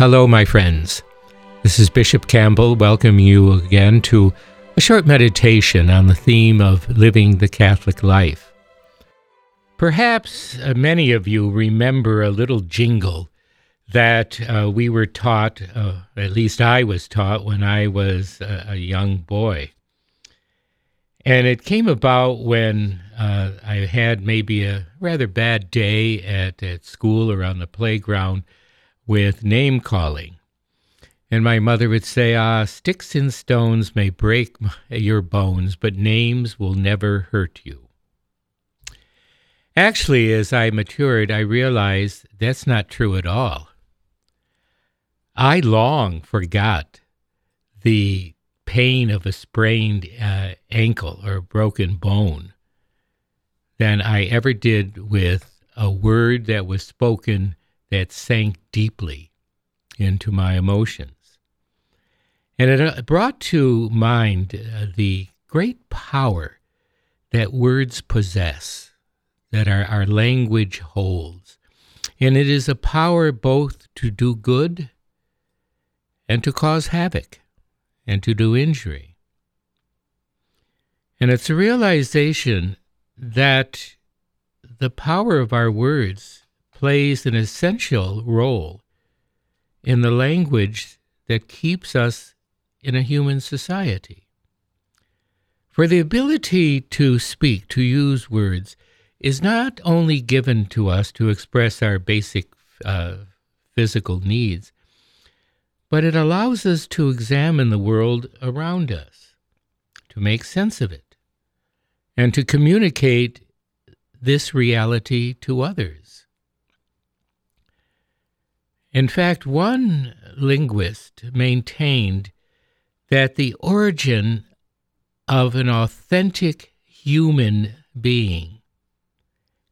Hello, my friends. This is Bishop Campbell. Welcome you again to a short meditation on the theme of living the Catholic life. Perhaps uh, many of you remember a little jingle that uh, we were taught, uh, at least I was taught when I was a, a young boy. And it came about when uh, I had maybe a rather bad day at, at school or on the playground with name calling. And my mother would say, Ah, sticks and stones may break your bones, but names will never hurt you. Actually, as I matured, I realized that's not true at all. I long forgot the pain of a sprained uh, ankle or a broken bone than I ever did with a word that was spoken that sank deeply into my emotions. And it uh, brought to mind uh, the great power that words possess, that our, our language holds. And it is a power both to do good and to cause havoc and to do injury. And it's a realization that the power of our words plays an essential role in the language that keeps us in a human society. For the ability to speak, to use words, is not only given to us to express our basic uh, physical needs, but it allows us to examine the world around us, to make sense of it, and to communicate this reality to others. In fact, one linguist maintained that the origin of an authentic human being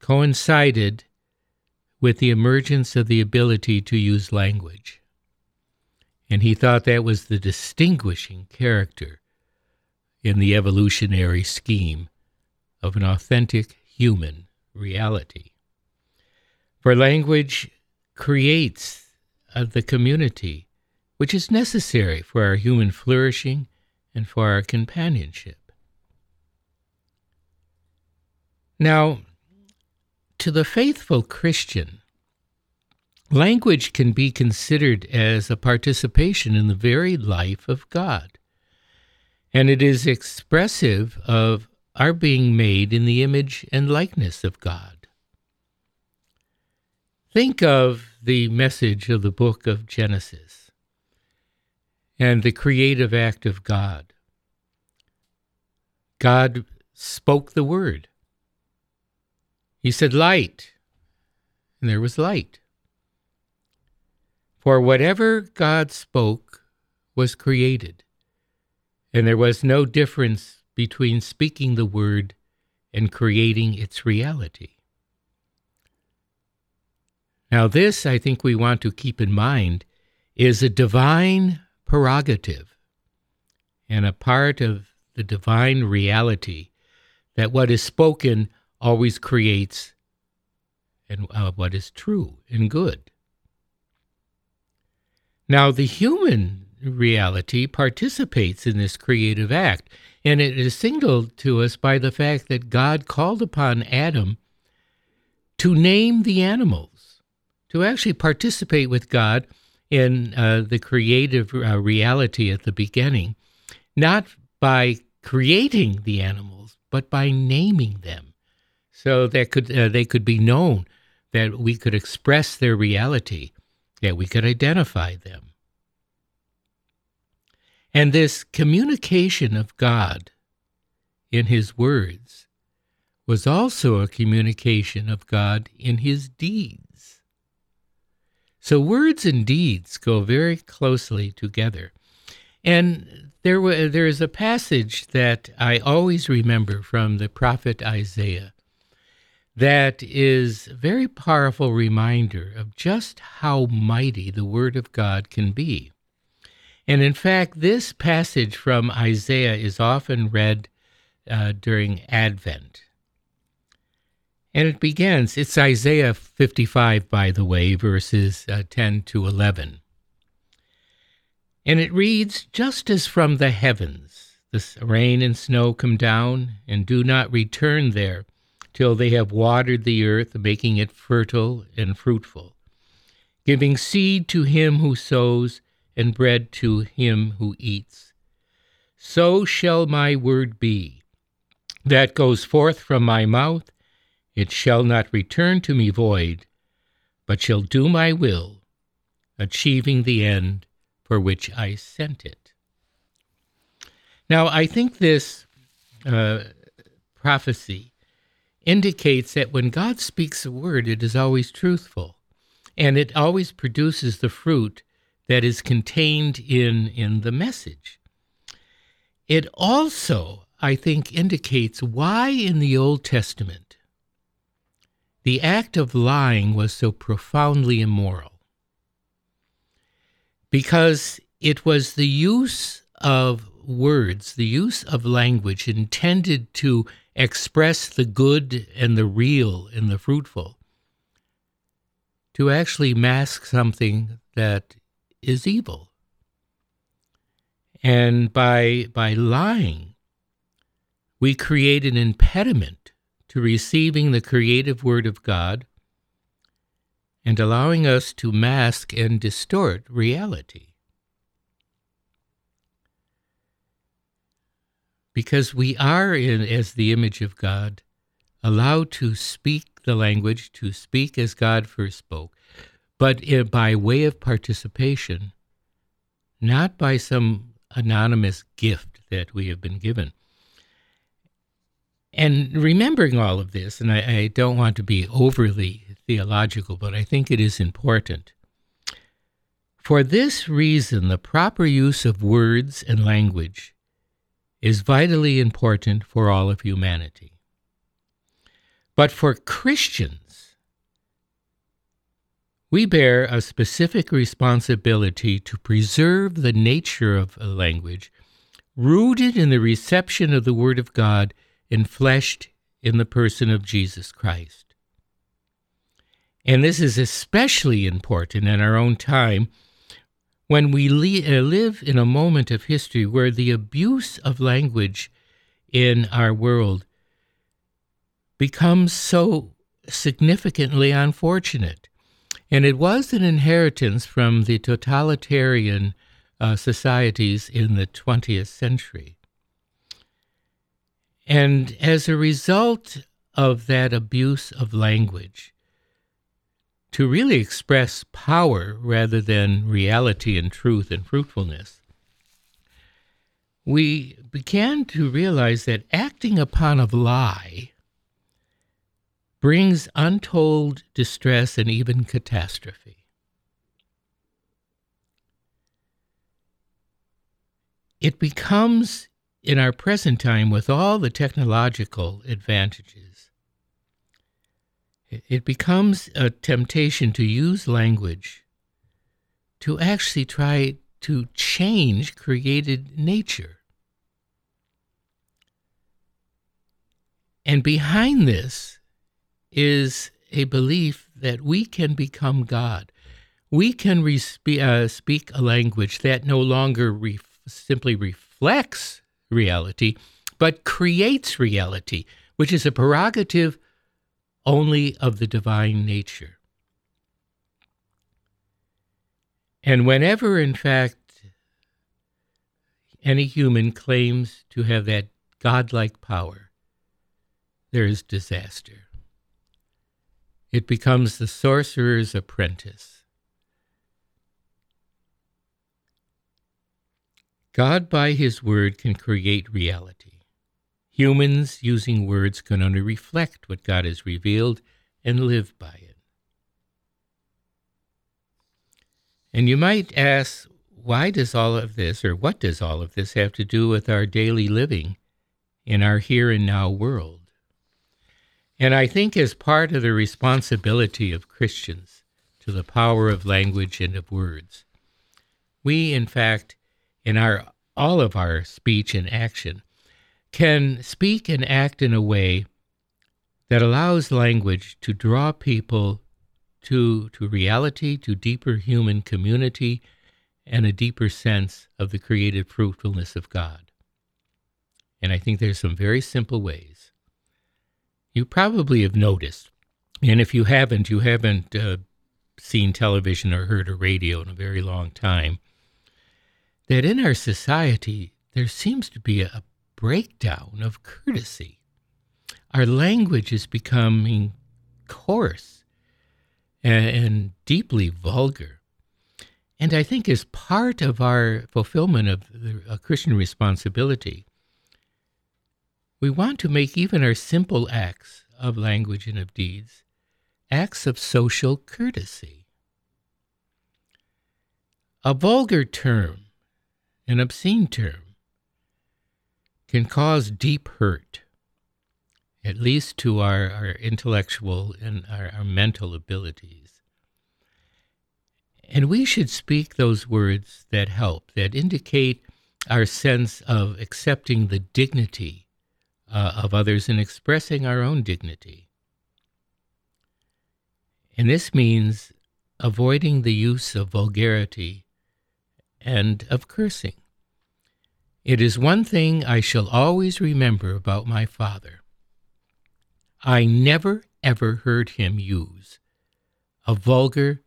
coincided with the emergence of the ability to use language. And he thought that was the distinguishing character in the evolutionary scheme of an authentic human reality. For language creates of the community, which is necessary for our human flourishing and for our companionship. Now, to the faithful Christian, language can be considered as a participation in the very life of God, and it is expressive of our being made in the image and likeness of God. Think of the message of the book of Genesis and the creative act of God. God spoke the word. He said, Light, and there was light. For whatever God spoke was created, and there was no difference between speaking the word and creating its reality. Now, this I think we want to keep in mind is a divine prerogative and a part of the divine reality that what is spoken always creates and uh, what is true and good. Now, the human reality participates in this creative act, and it is signaled to us by the fact that God called upon Adam to name the animals to actually participate with God in uh, the creative uh, reality at the beginning, not by creating the animals, but by naming them, so that could uh, they could be known, that we could express their reality, that we could identify them. And this communication of God in His words was also a communication of God in His deeds. So words and deeds go very closely together. And there, there is a passage that I always remember from the prophet Isaiah that is a very powerful reminder of just how mighty the Word of God can be. And in fact, this passage from Isaiah is often read uh, during Advent. And it begins, it's Isaiah 55, by the way, verses uh, 10 to 11. And it reads, Just as from the heavens the rain and snow come down and do not return there till they have watered the earth, making it fertile and fruitful, giving seed to him who sows and bread to him who eats. So shall my word be that goes forth from my mouth. It shall not return to me void, but shall do my will, achieving the end for which I sent it. Now, I think this uh, prophecy indicates that when God speaks a word, it is always truthful, and it always produces the fruit that is contained in, in the message. It also, I think, indicates why in the Old Testament the act of lying was so profoundly immoral. Because it was the use of words, the use of language intended to express the good and the real and the fruitful, to actually mask something that is evil. And by, by lying, we create an impediment to receiving the creative word of God and allowing us to mask and distort reality. Because we are, in, as the image of God, allowed to speak the language, to speak as God first spoke, but by way of participation, not by some anonymous gift that we have been given. And remembering all of this, and I, I, don't want to be overly theological, but I think it is important. For this reason, the proper use of words and language is vitally important for all of humanity. But for Christians, we bear a specific responsibility to preserve the nature of a language rooted in the reception of the Word of God and fleshed in the person of Jesus Christ. And this is especially important in our own time when we uh, live in a moment of history where the abuse of language in our world becomes so significantly unfortunate. And it was an inheritance from the totalitarian uh, societies in the 20th century. And as a result of that abuse of language, to really express power rather than reality and truth and fruitfulness, we began to realize that acting upon a lie brings untold distress and even catastrophe. It becomes, in our present time, with all the technological advantages, it becomes a temptation to use language to actually try to change created nature. And behind this is a belief that we can become God. We can re- uh, speak a language that no longer re- simply reflects reality, but creates reality, which is a prerogative only of the divine nature. And whenever, in fact, any human claims to have that godlike power, there is disaster. It becomes the sorcerer's apprentice. God, by his word, can create reality. Humans, using words, can only reflect what God has revealed and live by it. And you might ask, why does all of this, or what does all of this have to do with our daily living in our here and now world? And I think as part of the responsibility of Christians to the power of language and of words, we, in fact, in our all of our speech and action, can speak and act in a way that allows language to draw people to, to reality, to deeper human community, and a deeper sense of the creative fruitfulness of God. And I think there's some very simple ways. You probably have noticed, and if you haven't, you haven't uh, seen television or heard a radio in a very long time, that in our society there seems to be a breakdown of courtesy. Our language is becoming coarse and, and deeply vulgar. And I think as part of our fulfillment of the, Christian responsibility, we want to make even our simple acts of language and of deeds acts of social courtesy. A vulgar term, an obscene term, can cause deep hurt, at least to our, our intellectual and our, our mental abilities. And we should speak those words that help, that indicate our sense of accepting the dignity uh, of others and expressing our own dignity. And this means avoiding the use of vulgarity and of cursing. It is one thing I shall always remember about my father. I never ever heard him use a vulgar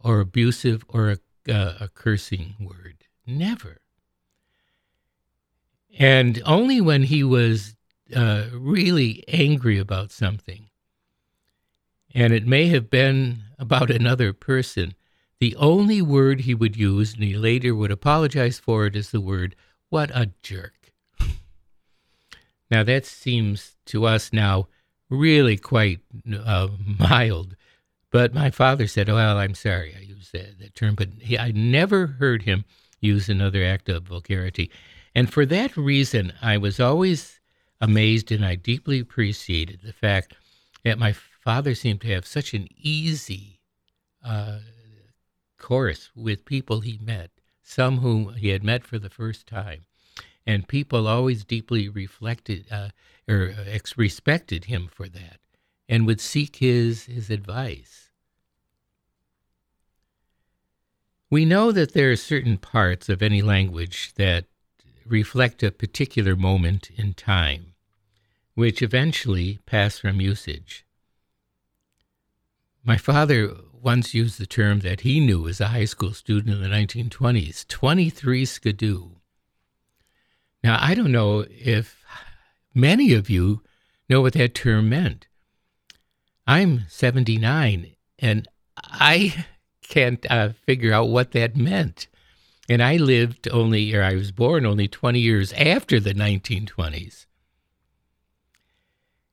or abusive or a, uh, a cursing word. Never. And only when he was uh, really angry about something and it may have been about another person. The only word he would use, and he later would apologize for it, is the word, what a jerk. now, that seems to us now really quite uh, mild. But my father said, well, I'm sorry I used that, that term, but he, I never heard him use another act of vulgarity. And for that reason, I was always amazed and I deeply appreciated the fact that my father seemed to have such an easy uh, course with people he met, some whom he had met for the first time. And people always deeply reflected uh, or ex- respected him for that and would seek his, his advice. We know that there are certain parts of any language that reflect a particular moment in time, which eventually pass from usage. My father once used the term that he knew as a high school student in the 1920s 23 skidoo. Now, I don't know if many of you know what that term meant. I'm 79 and I can't uh, figure out what that meant. And I lived only, or I was born only 20 years after the 1920s.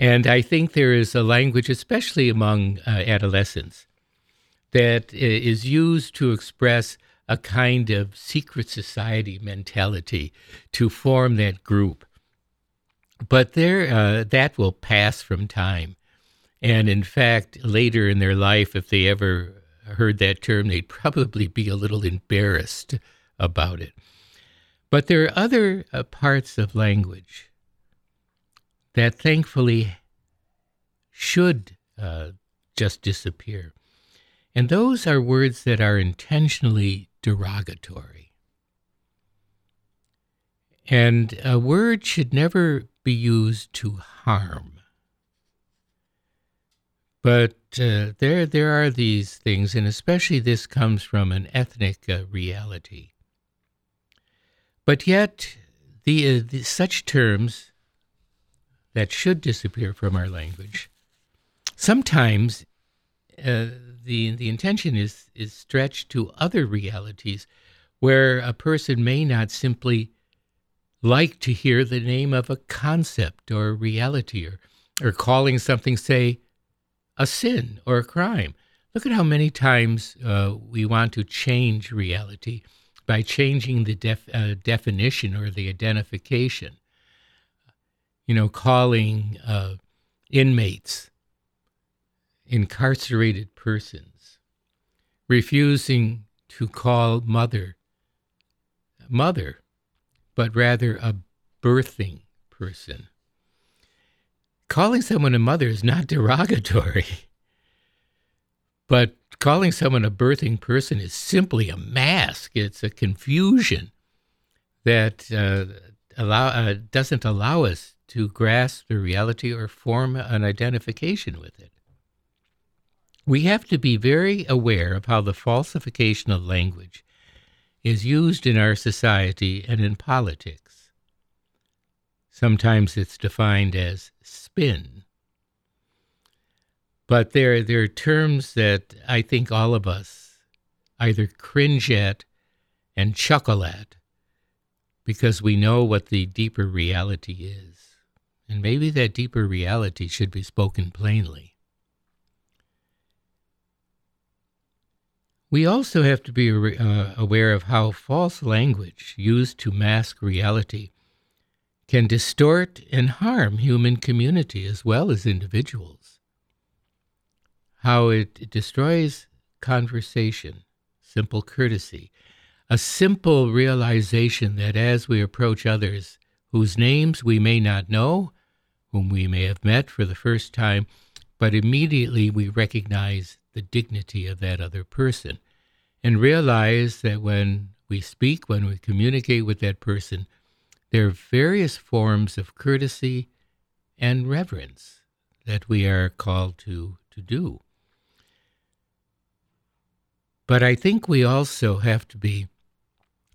And I think there is a language, especially among uh, adolescents, that is used to express a kind of secret society mentality to form that group. But there, uh, that will pass from time. And in fact, later in their life, if they ever heard that term, they'd probably be a little embarrassed about it. But there are other uh, parts of language that thankfully should uh, just disappear. And those are words that are intentionally derogatory. And a word should never be used to harm. But uh, there, there are these things, and especially this comes from an ethnic uh, reality. But yet, the, uh, the, such terms that should disappear from our language, sometimes uh, the the intention is is stretched to other realities, where a person may not simply like to hear the name of a concept or reality, or or calling something, say, a sin or a crime. Look at how many times uh, we want to change reality by changing the def, uh, definition or the identification. You know, calling uh, inmates incarcerated persons, refusing to call mother mother, but rather a birthing person. Calling someone a mother is not derogatory. But calling someone a birthing person is simply a mask. It's a confusion that uh, allow uh, doesn't allow us to grasp the reality or form an identification with it. We have to be very aware of how the falsification of language is used in our society and in politics. Sometimes it's defined as spin. But there, there are terms that I think all of us either cringe at and chuckle at because we know what the deeper reality is. And maybe that deeper reality should be spoken plainly. We also have to be uh, aware of how false language used to mask reality can distort and harm human community as well as individuals. How it destroys conversation, simple courtesy, a simple realization that as we approach others whose names we may not know, whom we may have met for the first time, but immediately we recognize the dignity of that other person and realize that when we speak, when we communicate with that person, there are various forms of courtesy and reverence that we are called to, to do. But I think we also have to be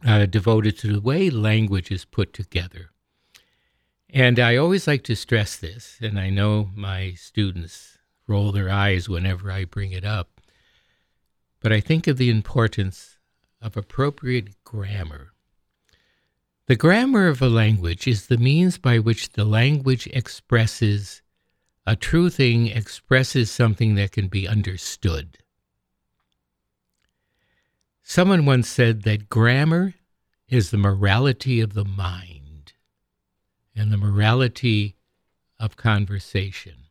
uh, devoted to the way language is put together. And I always like to stress this, and I know my students roll their eyes whenever I bring it up, but I think of the importance of appropriate grammar. The grammar of a language is the means by which the language expresses a true thing, expresses something that can be understood. Someone once said that grammar is the morality of the mind and the morality of conversation.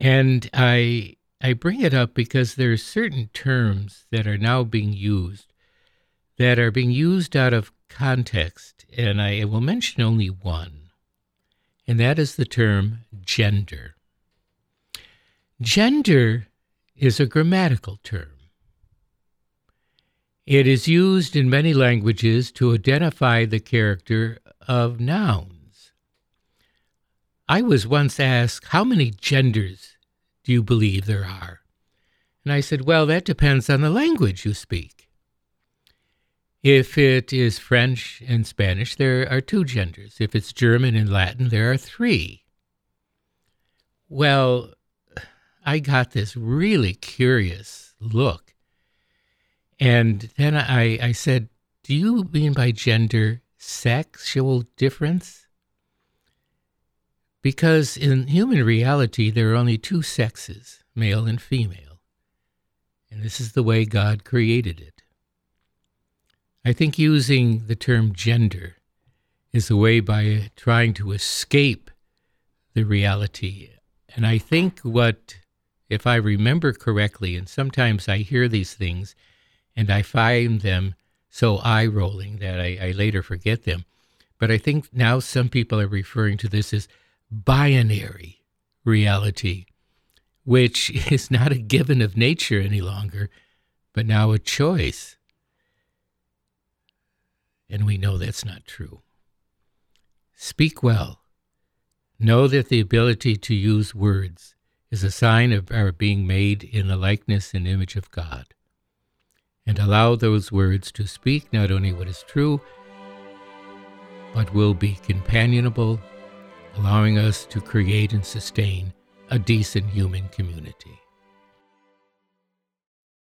And I I bring it up because there are certain terms that are now being used that are being used out of context, and I will mention only one, and that is the term gender. Gender is a grammatical term. It is used in many languages to identify the character of nouns. I was once asked, How many genders do you believe there are? And I said, Well, that depends on the language you speak. If it is French and Spanish, there are two genders. If it's German and Latin, there are three. Well, I got this really curious look. And then I, I said, Do you mean by gender sexual difference? Because in human reality, there are only two sexes, male and female. And this is the way God created it. I think using the term gender is a way by trying to escape the reality. And I think what if I remember correctly, and sometimes I hear these things and I find them so eye rolling that I, I, later forget them. But I think now some people are referring to this as binary reality, which is not a given of nature any longer, but now a choice. And we know that's not true. Speak well. Know that the ability to use words is a sign of our being made in the likeness and image of God. And allow those words to speak not only what is true, but will be companionable, allowing us to create and sustain a decent human community.